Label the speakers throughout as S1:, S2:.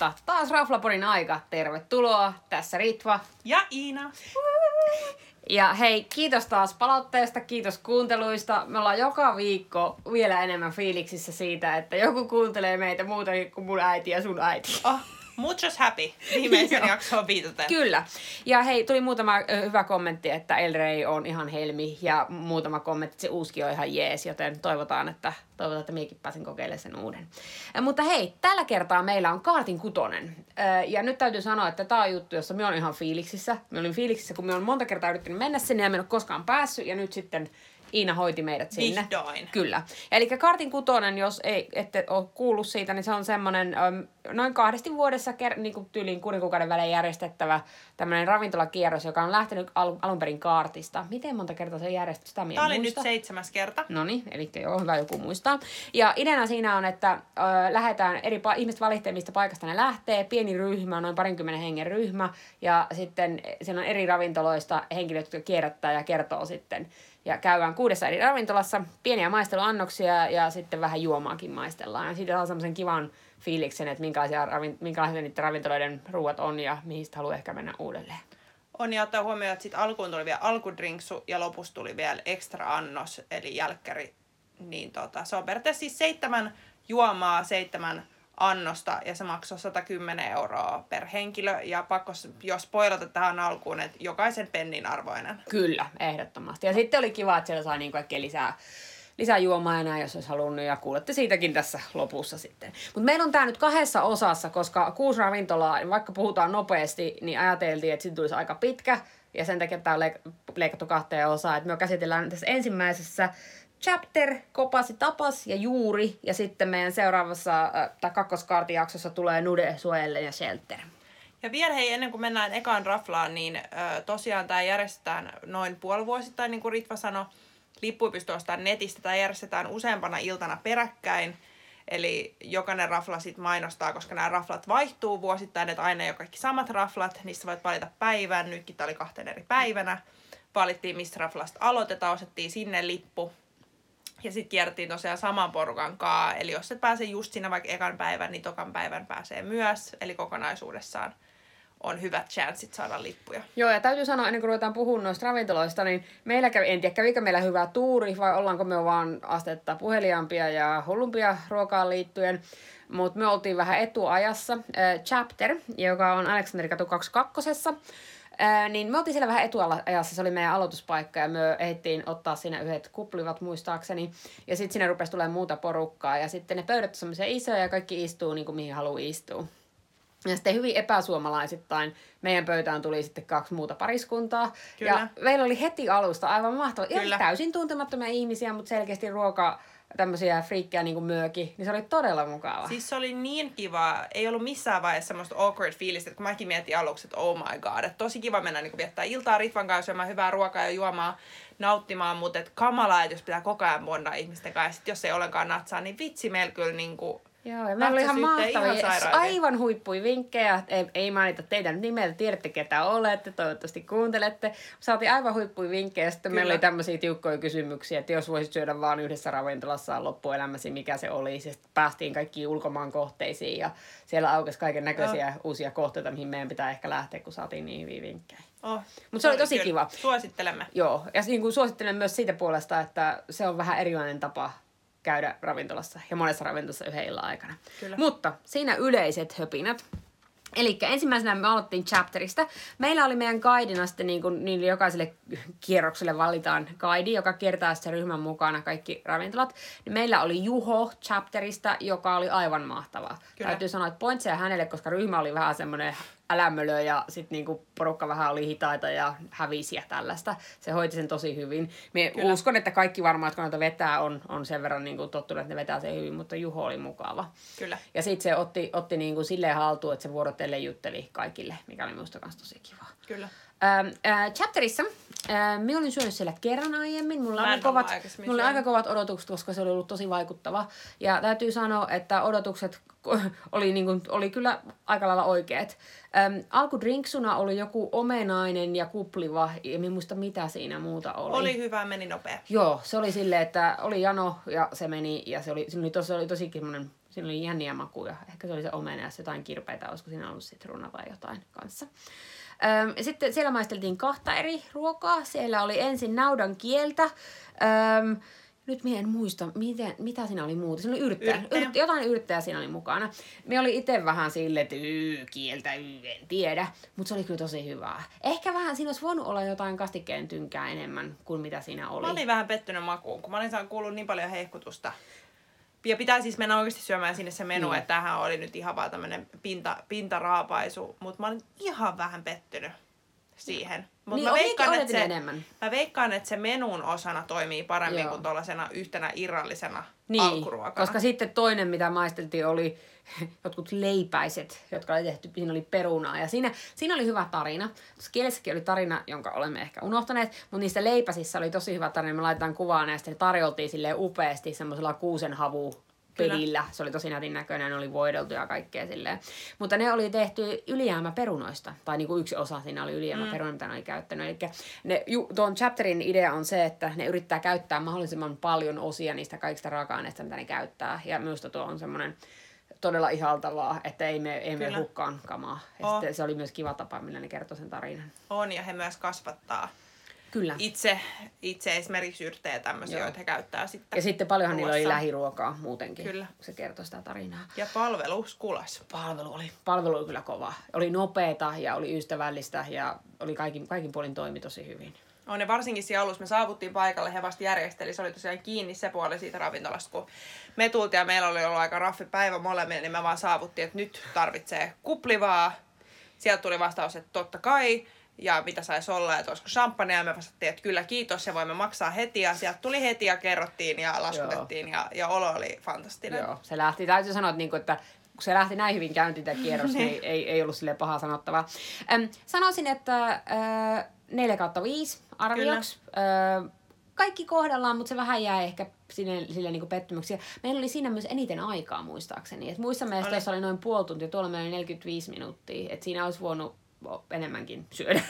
S1: Mutta taas Raflaporin aika. Tervetuloa. Tässä Ritva.
S2: Ja Iina.
S1: Ja hei, kiitos taas palautteesta, kiitos kuunteluista. Me ollaan joka viikko vielä enemmän fiiliksissä siitä, että joku kuuntelee meitä muutakin kuin mun äiti ja sun äiti.
S2: Oh, muchos happy. Viimeisen jaksoon viitaten.
S1: Kyllä. Ja hei, tuli muutama ö, hyvä kommentti, että El Rey on ihan helmi ja muutama kommentti, että se uuski on ihan jees, joten toivotaan, että, toivotaan, että minäkin pääsen kokeilemaan sen uuden. Ä, mutta hei, tällä kertaa meillä on kaartin kutonen. Ja nyt täytyy sanoa, että tämä on juttu, jossa me on ihan fiiliksissä. Me olin fiiliksissä, kun me on monta kertaa yrittänyt mennä sinne ja me en ole koskaan päässyt. Ja nyt sitten Iina hoiti meidät sinne.
S2: Vihdoin.
S1: Kyllä. Eli kartin kutonen, jos ei, ette ole kuullut siitä, niin se on semmoinen noin kahdesti vuodessa ker- niin kuin tyyliin kuuden kuukauden välein järjestettävä tämmöinen ravintolakierros, joka on lähtenyt al- alun perin kaartista. Miten monta kertaa se on järjestetty? Sitä
S2: Tämä oli
S1: muista.
S2: nyt seitsemäs kerta.
S1: No niin, eli joo, hyvä joku muistaa. Ja ideana siinä on, että ö, lähdetään eri pa- ihmiset valitsee, mistä paikasta ne lähtee. Pieni ryhmä, noin parinkymmenen hengen ryhmä. Ja sitten siellä on eri ravintoloista henkilöt, jotka kierrättää ja kertoo sitten. Ja käydään kuudessa eri ravintolassa, pieniä maisteluannoksia ja sitten vähän juomaakin maistellaan. Ja siitä saa semmoisen kivan fiiliksen, että minkälaisia, minkälaisia niiden ravintoloiden ruuat on ja mihin haluaa ehkä mennä uudelleen.
S2: On ja ottaa huomioon, että sitten alkuun tuli vielä alkudrinksu ja lopussa tuli vielä extra annos, eli jälkkäri. Niin tota, se on periaatteessa siis seitsemän juomaa, seitsemän annosta ja se maksoi 110 euroa per henkilö. Ja pakko, jos spoilata tähän alkuun, että jokaisen pennin arvoinen.
S1: Kyllä, ehdottomasti. Ja sitten oli kiva, että siellä sai niin kaikkea lisää, lisää juomaa enää, jos olisi halunnut, ja kuulette siitäkin tässä lopussa sitten. Mutta meillä on tämä nyt kahdessa osassa, koska kuusi ravintolaa, vaikka puhutaan nopeasti, niin ajateltiin, että siitä tulisi aika pitkä, ja sen takia tämä on leik- leikattu kahteen osaan. Että me käsitellään tässä ensimmäisessä chapter, kopasi, tapas ja juuri, ja sitten meidän seuraavassa, äh, tai kakkoskaartijaksossa tulee nude, suojelle ja shelter.
S2: Ja vielä hei, ennen kuin mennään ekaan raflaan, niin ö, tosiaan tämä järjestetään noin puolivuosittain, niin kuin Ritva sanoi. Lippuja pystyy ostamaan netistä. Tämä järjestetään useampana iltana peräkkäin. Eli jokainen rafla sitten mainostaa, koska nämä raflat vaihtuu vuosittain, että aina ei ole kaikki samat raflat. Niistä voit valita päivän. Nytkin tämä oli kahteen eri päivänä. Valittiin, mistä raflasta aloitetaan, osettiin sinne lippu. Ja sitten kierrettiin tosiaan saman porukan kaa. Eli jos et pääse just siinä vaikka ekan päivän, niin tokan päivän pääsee myös. Eli kokonaisuudessaan on hyvät chanssit saada lippuja.
S1: Joo, ja täytyy sanoa, ennen kuin ruvetaan puhumaan noista ravintoloista, niin meillä kävi, en tiedä, kävikö meillä hyvä tuuri, vai ollaanko me vaan astetta puheliaampia ja hullumpia ruokaan liittyen. Mutta me oltiin vähän etuajassa. Äh, Chapter, joka on Aleksanterikatu 22. Niin me oltiin siellä vähän etuajassa, se oli meidän aloituspaikka ja me ehdittiin ottaa siinä yhdet kuplivat muistaakseni. Ja sitten sinne rupesi tulemaan muuta porukkaa ja sitten ne pöydät on semmoisia isoja ja kaikki istuu niin kuin mihin haluaa istua. Ja sitten hyvin epäsuomalaisittain meidän pöytään tuli sitten kaksi muuta pariskuntaa.
S2: Kyllä.
S1: Ja meillä oli heti alusta aivan mahtava. Ihan täysin tuntemattomia ihmisiä, mutta selkeästi ruoka tämmöisiä friikkejä niin kuin myöki, niin se oli todella mukava.
S2: Siis se oli niin kiva, ei ollut missään vaiheessa semmoista awkward fiilistä, että mäkin mietin aluksi, että oh my god, että tosi kiva mennä niin viettää iltaa Ritvan kanssa, syömään hyvää ruokaa ja juomaan, nauttimaan, mutta et kamalaa, että jos pitää koko ajan ihmisten kanssa, ja sit jos ei ollenkaan natsaa, niin vitsi meillä kyllä niin kuin,
S1: Joo, ja meillä oli ihan mahtavia,
S2: ihan hyvin.
S1: aivan huippui vinkkejä. Ei, ei mainita teidän nimeltä, tiedätte ketä olette, toivottavasti kuuntelette. Saatiin aivan huippui vinkkejä, sitten
S2: Kyllä.
S1: meillä oli tämmöisiä tiukkoja kysymyksiä, että jos voisit syödä vaan yhdessä ravintolassa loppuelämäsi, mikä se oli. Sitten päästiin kaikkiin ulkomaan kohteisiin ja siellä aukesi kaiken näköisiä uusia kohteita, mihin meidän pitää ehkä lähteä, kun saatiin niin hyviä vinkkejä.
S2: oh,
S1: Mut se oli tosi
S2: kyllä.
S1: kiva.
S2: Suosittelemme.
S1: Joo, ja niin kuin suosittelen myös siitä puolesta, että se on vähän erilainen tapa käydä ravintolassa ja monessa ravintolassa yhden illan aikana.
S2: Kyllä.
S1: Mutta siinä yleiset höpinät. Eli ensimmäisenä me aloittiin chapterista. Meillä oli meidän guidina sitten niin kuin, niin jokaiselle kierrokselle valitaan guidi, joka kiertää sitten ryhmän mukana kaikki ravintolat. Niin meillä oli Juho chapterista, joka oli aivan mahtava.
S2: Kyllä.
S1: Täytyy sanoa, että pointseja hänelle, koska ryhmä oli vähän semmoinen älämölö ja sitten niinku porukka vähän oli hitaita ja hävisi ja tällaista. Se hoiti sen tosi hyvin. Me
S2: Kyllä.
S1: uskon, että kaikki varmaan, jotka noita vetää, on, on sen verran niinku tottunut, että ne vetää sen hyvin, mutta Juho oli mukava.
S2: Kyllä.
S1: Ja sitten se otti, otti niinku silleen haltuun, että se vuorotellen jutteli kaikille, mikä oli minusta myös tosi kiva.
S2: Kyllä.
S1: Ähm, äh, chapterissa äh, minä olin syönyt siellä kerran aiemmin. Mulla oli, kovat, mulla oli aika kovat odotukset, koska se oli ollut tosi vaikuttava. Ja täytyy sanoa, että odotukset oli, niin kuin, oli kyllä aika lailla oikeat. Ähm, alkudrinksuna oli joku omenainen ja kupliva, en muista mitä siinä muuta oli.
S2: Oli hyvä, meni nopea.
S1: Joo, se oli silleen, että oli jano ja se meni, ja se oli, se oli, tosi, oli tosi semmoinen Siinä oli jänniä makuja. Ehkä se oli se omena ja jotain kirpeitä, olisiko siinä ollut sitruuna tai jotain kanssa. Öm, sitten siellä maisteltiin kahta eri ruokaa. Siellä oli ensin naudan kieltä. Öm, nyt minä en muista, miten, mitä siinä oli muuta. Siinä oli yrttejä.
S2: Yrttejä.
S1: Yrtti, jotain yrttejä siinä oli mukana. Me oli itse vähän silleen, että yy, kieltä, yy, en tiedä. Mutta se oli kyllä tosi hyvää. Ehkä vähän siinä olisi voinut olla jotain kastikkeen tynkää enemmän kuin mitä siinä oli.
S2: Mä olin vähän pettynyt makuun, kun mä olin saanut kuullut niin paljon hehkutusta. Ja pitää siis mennä oikeasti syömään sinne se menu,
S1: Niin.
S2: että tämähän oli nyt ihan vaan tämmönen pinta, pintaraapaisu. Mutta mä olin ihan vähän pettynyt siihen. Mutta
S1: Niin,
S2: mä, veikkaan, että se,
S1: enemmän.
S2: mä veikkaan, että se menun osana toimii paremmin
S1: Joo.
S2: kuin tuollaisena yhtenä irrallisena
S1: Niin,
S2: alkuruokana.
S1: koska sitten toinen, mitä maisteltiin, oli jotkut leipäiset, jotka oli tehty, siinä oli perunaa. Ja siinä, siinä oli hyvä tarina. Tuossa kielessäkin oli tarina, jonka olemme ehkä unohtaneet, mutta niissä leipäsissä oli tosi hyvä tarina. Me laitetaan kuvaa näistä, ne tarjoltiin sille upeasti semmoisella kuusenhavu pelillä. Se oli tosi nätin näköinen, ne oli voideltu ja kaikkea silleen. Mutta ne oli tehty ylijäämäperunoista. Tai niinku yksi osa siinä oli ylijäämäperuna, mitä ne oli käyttänyt. Eli ne, ju, tuon chapterin idea on se, että ne yrittää käyttää mahdollisimman paljon osia niistä kaikista raaka-aineista, mitä ne käyttää. Ja minusta tuo on semmoinen todella ihaltavaa, että ei me, ei me hukkaan kamaa. Ja sitten se oli myös kiva tapa, millä ne kertoi sen tarinan.
S2: On, ja he myös kasvattaa
S1: Kyllä.
S2: itse, itse esimerkiksi yrttejä tämmöisiä,
S1: Joo.
S2: joita he käyttää sitten.
S1: Ja sitten paljonhan niillä oli
S2: ruoassa.
S1: lähiruokaa muutenkin.
S2: Kyllä.
S1: Se kertoi sitä tarinaa.
S2: Ja palvelus kulas.
S1: palvelu oli, palvelu oli kyllä kova. Oli nopeeta ja oli ystävällistä ja oli kaikin, kaikin puolin toimi tosi hyvin.
S2: On ja varsinkin siellä alussa me saavuttiin paikalle, he vasta järjesteli, se oli tosiaan kiinni se puoli siitä ravintolasta, kun me tultiin ja meillä oli ollut aika raffi päivä molemmille, niin me vaan saavuttiin, että nyt tarvitsee kuplivaa. Sieltä tuli vastaus, että totta kai, ja mitä saisi olla, että olisiko champagnea, ja me vastattiin, että kyllä kiitos, ja voimme maksaa heti, ja sieltä tuli heti ja kerrottiin ja laskutettiin, ja, ja olo oli fantastinen.
S1: Joo, se lähti, täytyy sanoa, että, niinku, että kun se lähti näin hyvin käyntiin tämä kierros, niin ei, ei ollut sille paha sanottavaa. Öm, sanoisin, että äh, 4 kautta 5 arvioksi. Ö, kaikki kohdallaan, mutta se vähän jää ehkä sinne, sille niin pettymyksiä. Meillä oli siinä myös eniten aikaa muistaakseni. Et muissa meistä
S2: Oli.
S1: oli noin puoli tuntia, tuolla meillä oli 45 minuuttia. Et siinä olisi voinut enemmänkin syödä.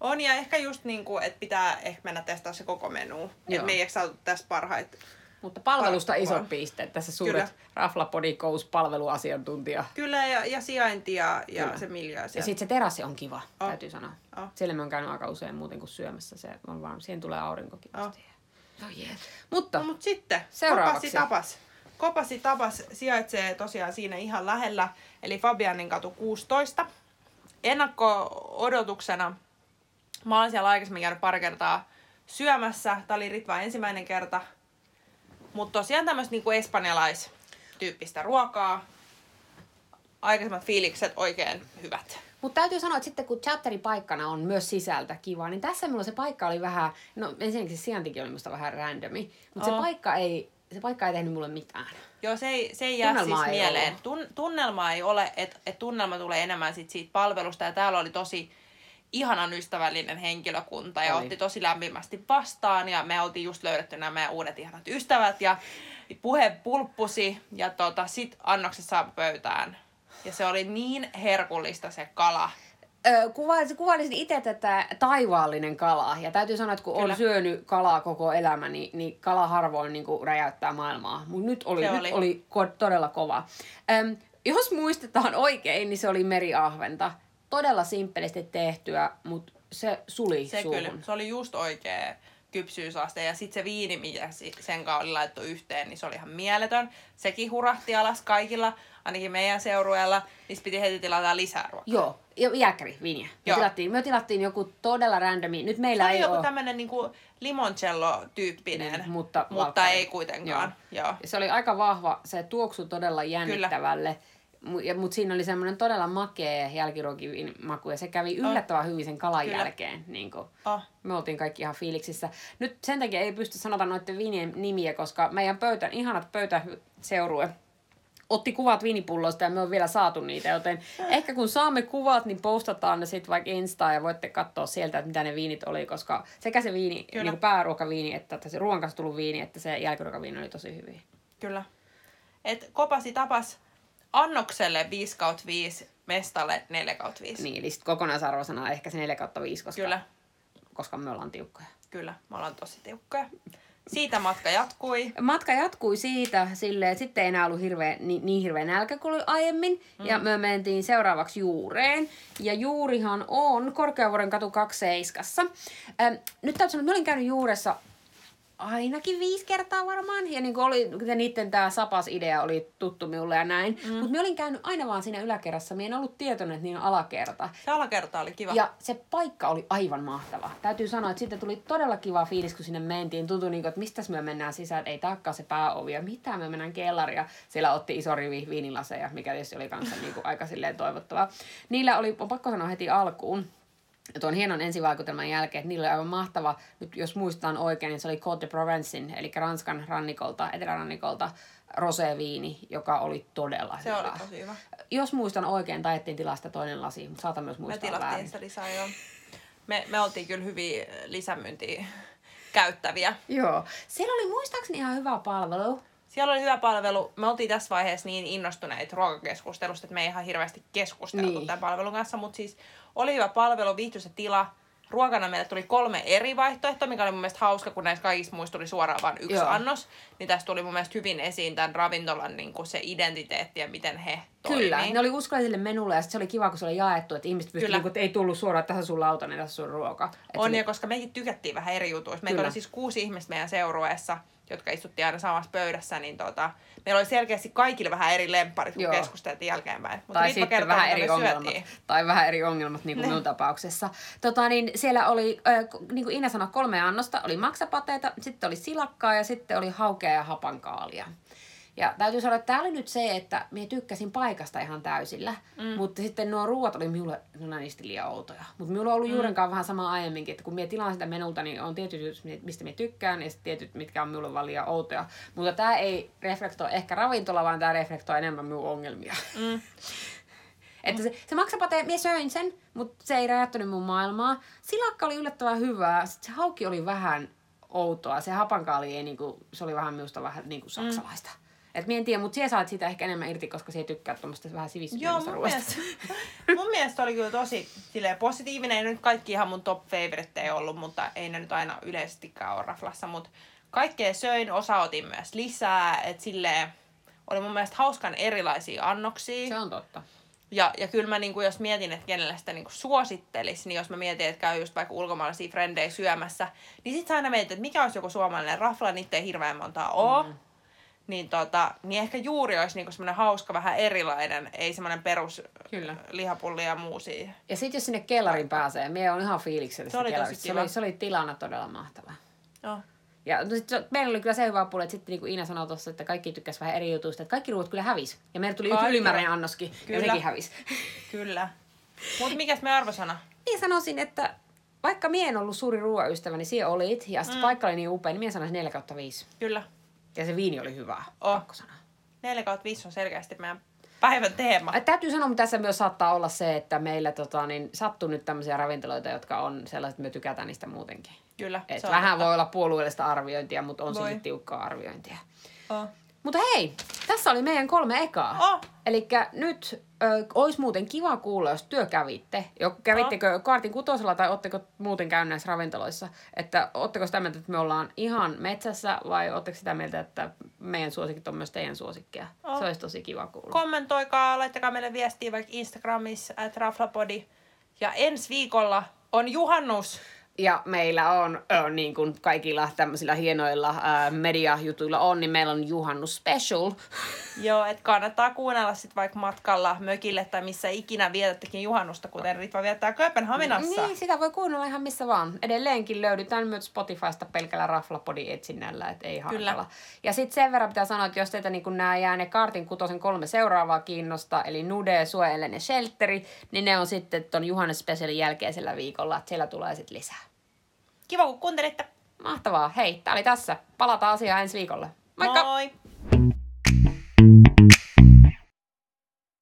S2: On ja ehkä just niin kuin, että pitää ehkä mennä testaa se koko menu. Että me ei ehkä saatu tässä parhaita.
S1: Mutta palvelusta isot pisteet. Tässä suuret
S2: Kyllä.
S1: Raflapodikous palveluasiantuntija.
S2: Kyllä ja, ja sijainti ja, ja
S1: Kyllä.
S2: se miljö.
S1: Ja sitten se terassi on kiva,
S2: Oh.
S1: täytyy sanoa.
S2: Oh.
S1: Siellä me on käynyt aika usein muuten kuin syömässä. Se on vaan, siihen tulee aurinko kivasti.
S2: Oh.
S1: Oh, yeah. Mutta
S2: No, mutta sitten
S1: Seuraavaksi.
S2: Kopasi tapas. Kopasi tapas sijaitsee tosiaan siinä ihan lähellä, eli Fabianin katu 16. Ennakko-odotuksena, mä olen siellä aikaisemmin käynyt pari kertaa syömässä. Tämä oli Ritva ensimmäinen kerta. Mutta tosiaan tämmöistä niinku espanjalaistyyppistä ruokaa. Aikaisemmat fiilikset oikein hyvät.
S1: Mutta täytyy sanoa, että sitten kun chapteripaikkana on myös sisältä kiva, niin tässä mulla se paikka oli vähän, no ensinnäkin se sijaintikin oli musta vähän randomi, mutta se
S2: Oo.
S1: paikka ei, se paikka ei tehnyt mulle mitään.
S2: Joo, se ei, se ei jää
S1: Tunnelmaa
S2: siis
S1: ei
S2: mieleen. Tun, tunnelma ei ole, että et tunnelma tulee enemmän sit siitä palvelusta. Ja täällä oli tosi ihanan ystävällinen henkilökunta ja
S1: Oli.
S2: otti tosi lämpimästi vastaan. Ja me oltiin just löydetty nämä meidän uudet ihanat ystävät ja puhe pulppusi ja tota, sit annokset saapui pöytään. Ja se oli niin herkullista se kala.
S1: Kuvailisin, kuvailisin itse tätä taivaallinen kala. Ja täytyy sanoa, että kun
S2: Kyllä.
S1: on syönyt kalaa koko elämä, niin, niin kala harvoin niin kuin räjäyttää maailmaa. Mutta nyt oli,
S2: Se
S1: nyt
S2: oli.
S1: oli ko- todella kova. Öm, jos muistetaan oikein, niin se oli meriahventa. Todella simppelisti tehtyä, mutta se suli
S2: Se
S1: suuhun.
S2: kyllä, se oli just oikea kypsyysaste. Ja sitten se viini, mitä sen kanssa oli laitettu yhteen, niin se oli ihan mieletön. Sekin hurahti alas kaikilla, ainakin meidän seurueella. Niistä piti heti tilata lisää ruokaa.
S1: Joo, ja jääkäri, vinja. Me tilattiin, me tilattiin joku todella randomi. Nyt meillä ei
S2: joku
S1: ole...
S2: tämmönen niinku limoncello-tyyppinen,
S1: Niin, mutta
S2: mutta ei kuitenkaan. Joo. Joo.
S1: Se oli aika vahva, se tuoksui todella jännittävälle. Mutta mut siinä oli semmoinen todella makea jälkiruokimaku ja se kävi yllättävän hyvin sen kalan
S2: Kyllä.
S1: jälkeen. Niin kuin.
S2: Oh.
S1: Me oltiin kaikki ihan fiiliksissä. Nyt sen takia ei pysty sanota noiden viinien nimiä, koska meidän pöytä, ihanat pöytäseurue otti kuvat viinipulloista ja me on vielä saatu niitä, joten ehkä kun saamme kuvat, niin postataan ne sitten vaikka Instaan ja voitte katsoa sieltä, että mitä ne viinit oli, koska sekä se viini,
S2: Kyllä.
S1: niin pääruokaviini, että, että se ruoan kanssa tullut viini, että se jälkiruokaviini oli tosi hyviä.
S2: Kyllä. Et kopasi tapas annokselle 5 kautta 5, mestalle 4 kautta 5.
S1: Niin, eli sit kokonaisarvosana ehkä se 4 kautta 5, koska,
S2: Kyllä,
S1: koska me ollaan tiukkoja.
S2: kyllä. Me ollaan tosi tiukkoja. Siitä matka jatkui.
S1: Matka jatkui siitä silleen, että sitten ei enää ollut hirveä, niin, niin hirveä nälkä kuin oli aiemmin. Mm. Ja me mentiin seuraavaksi Juureen. Ja Juurihan on Korkeavuoren katu 27. Ähm, nyt täytyy sanoa, että mä olin käynyt Juuressa ainakin viisi kertaa varmaan. Ja niin oli, niiden tämä Sapas-idea oli tuttu minulle ja näin. Mm. Mutta minä olin käynyt aina vaan siinä yläkerrassa. Minä en ollut tietoinen, että niin on alakerta.
S2: Se alakerta oli kiva.
S1: Ja se paikka oli aivan mahtava. Täytyy sanoa, että sitten tuli todella kiva fiilis, kun sinne mentiin. Tuntui niin kuin, että mistä me mennään sisään, että ei taakkaa se pääovi ja mitä me mennään kellaria. Siellä otti iso rivi viinilaseja, mikä tietysti oli kanssa niin kuin aika silleen toivottavaa. Niillä oli, on pakko sanoa heti alkuun, tuon hienon ensivaikutelman jälkeen, että niillä oli aivan mahtava, nyt jos muistan oikein, niin se oli Côte de Provencein, eli Ranskan rannikolta, etelärannikolta, roseviini, joka oli todella
S2: se
S1: hyvä.
S2: oli tosi hyvä.
S1: Jos muistan oikein, taidettiin tilasta toinen lasi, mutta saatan myös
S2: Me
S1: muistaa
S2: tilattiin
S1: väärin.
S2: sitä lisää jo. Me, me oltiin kyllä hyvin lisämyyntiä käyttäviä.
S1: Joo. Siellä oli muistaakseni ihan hyvä palvelu.
S2: Siellä oli hyvä palvelu. Me oltiin tässä vaiheessa niin innostuneita ruokakeskustelusta, että me ei ihan hirveästi keskusteltu
S1: Niin.
S2: niin. tämän palvelun kanssa, mutta siis oli hyvä palvelu, viihtyisä tila. Ruokana meille tuli kolme eri vaihtoehtoa, mikä oli mun mielestä hauska, kun näissä kaikissa muista tuli suoraan vain yksi
S1: Joo.
S2: Annos. Niin tässä tuli mun mielestä hyvin esiin tämän ravintolan niin kuin se identiteetti ja miten he
S1: Kyllä,
S2: toimii.
S1: ne oli uskollisille menulle ja se oli kiva, kun se oli jaettu, että ihmiset pystyivät,
S2: Kyllä.
S1: niin että ei tullut suoraan, tässä sun lautanen, tässä on sun ruoka. Et
S2: On,
S1: se
S2: ja koska mekin tykättiin vähän eri jutuista. Meitä
S1: Kyllä.
S2: oli siis kuusi ihmistä meidän seurueessa, jotka istuttiin aina samassa pöydässä, niin tota, meillä oli selkeästi kaikille vähän eri lempparit, kun
S1: Joo.
S2: keskusteltiin jälkeenpäin. Mutta
S1: tai sitten
S2: kertoo,
S1: vähän eri ongelmat.
S2: syötiin.
S1: Tai vähän eri ongelmat, niin kuin minun tapauksessa. Tota, niin siellä oli, äh, niin kuin Ina sanoi, kolme annosta. Oli maksapateita, sitten oli silakkaa ja sitten oli haukea ja hapankaalia. Ja täytyy sanoa, että tämä oli nyt se, että minä tykkäsin paikasta ihan täysillä. Mm. Mutta sitten nuo ruuat oli minulle, no niistä liian outoja. Mutta minulla on ollut mm. juurenkaan vähän sama aiemminkin, että kun minä tilaan sitä menulta, niin on tietyt, mistä minä tykkään, ja sitten tietyt, mitkä on minulle vaan liian outoja. Mutta tämä ei reflektoi ehkä ravintola, vaan tämä reflektoi enemmän minun ongelmia.
S2: Mm.
S1: Että se, se maksapate, minä söin sen, mutta se ei räjähtänyt mun maailmaa. Silakka oli yllättävän hyvää, sit se hauki oli vähän outoa. Se hapankaali ei niinku, se oli vähän minusta vähän niinku saksalaista. Mm. Et minä en tiedä, mutta siellä saat siitä ehkä enemmän irti, koska se tykkää tuommoista vähän
S2: Joo,
S1: sivistyneestä
S2: mun
S1: ruoasta.
S2: mielestä, mun mielestä oli kyllä tosi silleen, positiivinen. Ei nyt kaikki ihan mun top favorite ollut, mutta ei ne nyt aina yleisestikään ole raflassa. Mutta kaikkea söin, osa otin myös lisää. että silleen, oli mun mielestä hauskan erilaisia annoksia.
S1: Se on totta.
S2: Ja, ja kyllä mä niinku, jos mietin, että kenelle sitä niinku suosittelisi, niin jos mä mietin, että käy just vaikka ulkomaalaisia frendejä syömässä, niin sit sä aina mietit, että mikä olisi joku suomalainen rafla, niitä ei hirveän montaa oo. Mm. Niin, tota, niin ehkä juuri olisi niinku semmoinen hauska, vähän erilainen, ei semmoinen perus
S1: Kyllä.
S2: lihapulli ja muusia.
S1: Ja sitten jos sinne kellarin pääsee, minä on ihan fiiliksellä
S2: Se oli
S1: kellarista. Se oli, se oli tilana todella mahtava.
S2: Joo.
S1: Ja no sit, se- meillä oli kyllä se hyvä puoli, että sitten niin kuin Ina sanoi tuossa, että kaikki tykkäs vähän eri jutuista, että kaikki ruuat kyllä hävis. Ja meillä tuli yksi ylimääräinen annoskin, ja
S2: Kyllä.
S1: sekin hävisi.
S2: Kyllä. Mutta mikäs me arvosana?
S1: Niin sanoisin, että vaikka mie en ollut suuri ruoaystävä, niin siellä olit, ja sitten mm. paikka oli niin upea, niin mie sanoisin 4 kautta 5.
S2: Kyllä.
S1: Ja se viini oli hyvä,
S2: Oh.
S1: pakko sanoa.
S2: 4 kautta 5 on selkeästi meidän päivän teema.
S1: Äh, Täytyy sanoa, että tässä myös saattaa olla se, että meillä tota, niin, sattuu nyt tämmöisiä ravintoloita, jotka on sellaiset, että me tykätään niistä muutenkin.
S2: Kyllä.
S1: Et vähän
S2: totta.
S1: voi olla puolueellista arviointia, mutta on
S2: Voi.
S1: silti tiukkaa arviointia.
S2: Oh.
S1: Mutta hei, tässä oli meidän kolme ekaa.
S2: Oh.
S1: Eli nyt ö, olisi muuten kiva kuulla, jos työ kävitte. Jo, kävittekö kaartin kutosella tai ootteko muuten käynyt näissä ravintoloissa? Että ootteko sitä mieltä, että me ollaan ihan metsässä vai ootteko sitä mieltä, että meidän suosikit on myös teidän suosikkeja?
S2: Oh.
S1: Se olisi tosi kiva kuulla.
S2: kommentoikaa, laittakaa meille viestiä vaikka Instagramissa, at raflapodi. Ja ensi viikolla on juhannus.
S1: Ja meillä on, niin kuin kaikilla tämmöisillä hienoilla mediajutuilla on, niin meillä on juhannus special.
S2: Joo, että kannattaa kuunnella sitten vaikka matkalla mökille tai missä ikinä vietättekin juhannusta, kuten Ritva viettää Kööpenhaminassa.
S1: Niin, sitä voi kuunnella ihan missä vaan. Edelleenkin löydetään myös Spotifysta pelkällä Raflapodin etsinnällä, että ei
S2: Kyllä.
S1: hankala. Ja sitten sen verran pitää sanoa, että jos teitä niin nämä jää ne Kartin kutosen kolme seuraavaa kiinnosta, eli Nude, Suojelen ja Shelteri, niin ne on sitten ton Juhannes Specialin jälkeisellä viikolla, että siellä tulee sitten lisää.
S2: Kiva, kun kuuntelitte.
S1: Mahtavaa. Hei, tää oli tässä. Palataan asiaan ensi viikolla. Moikka!
S2: Moi!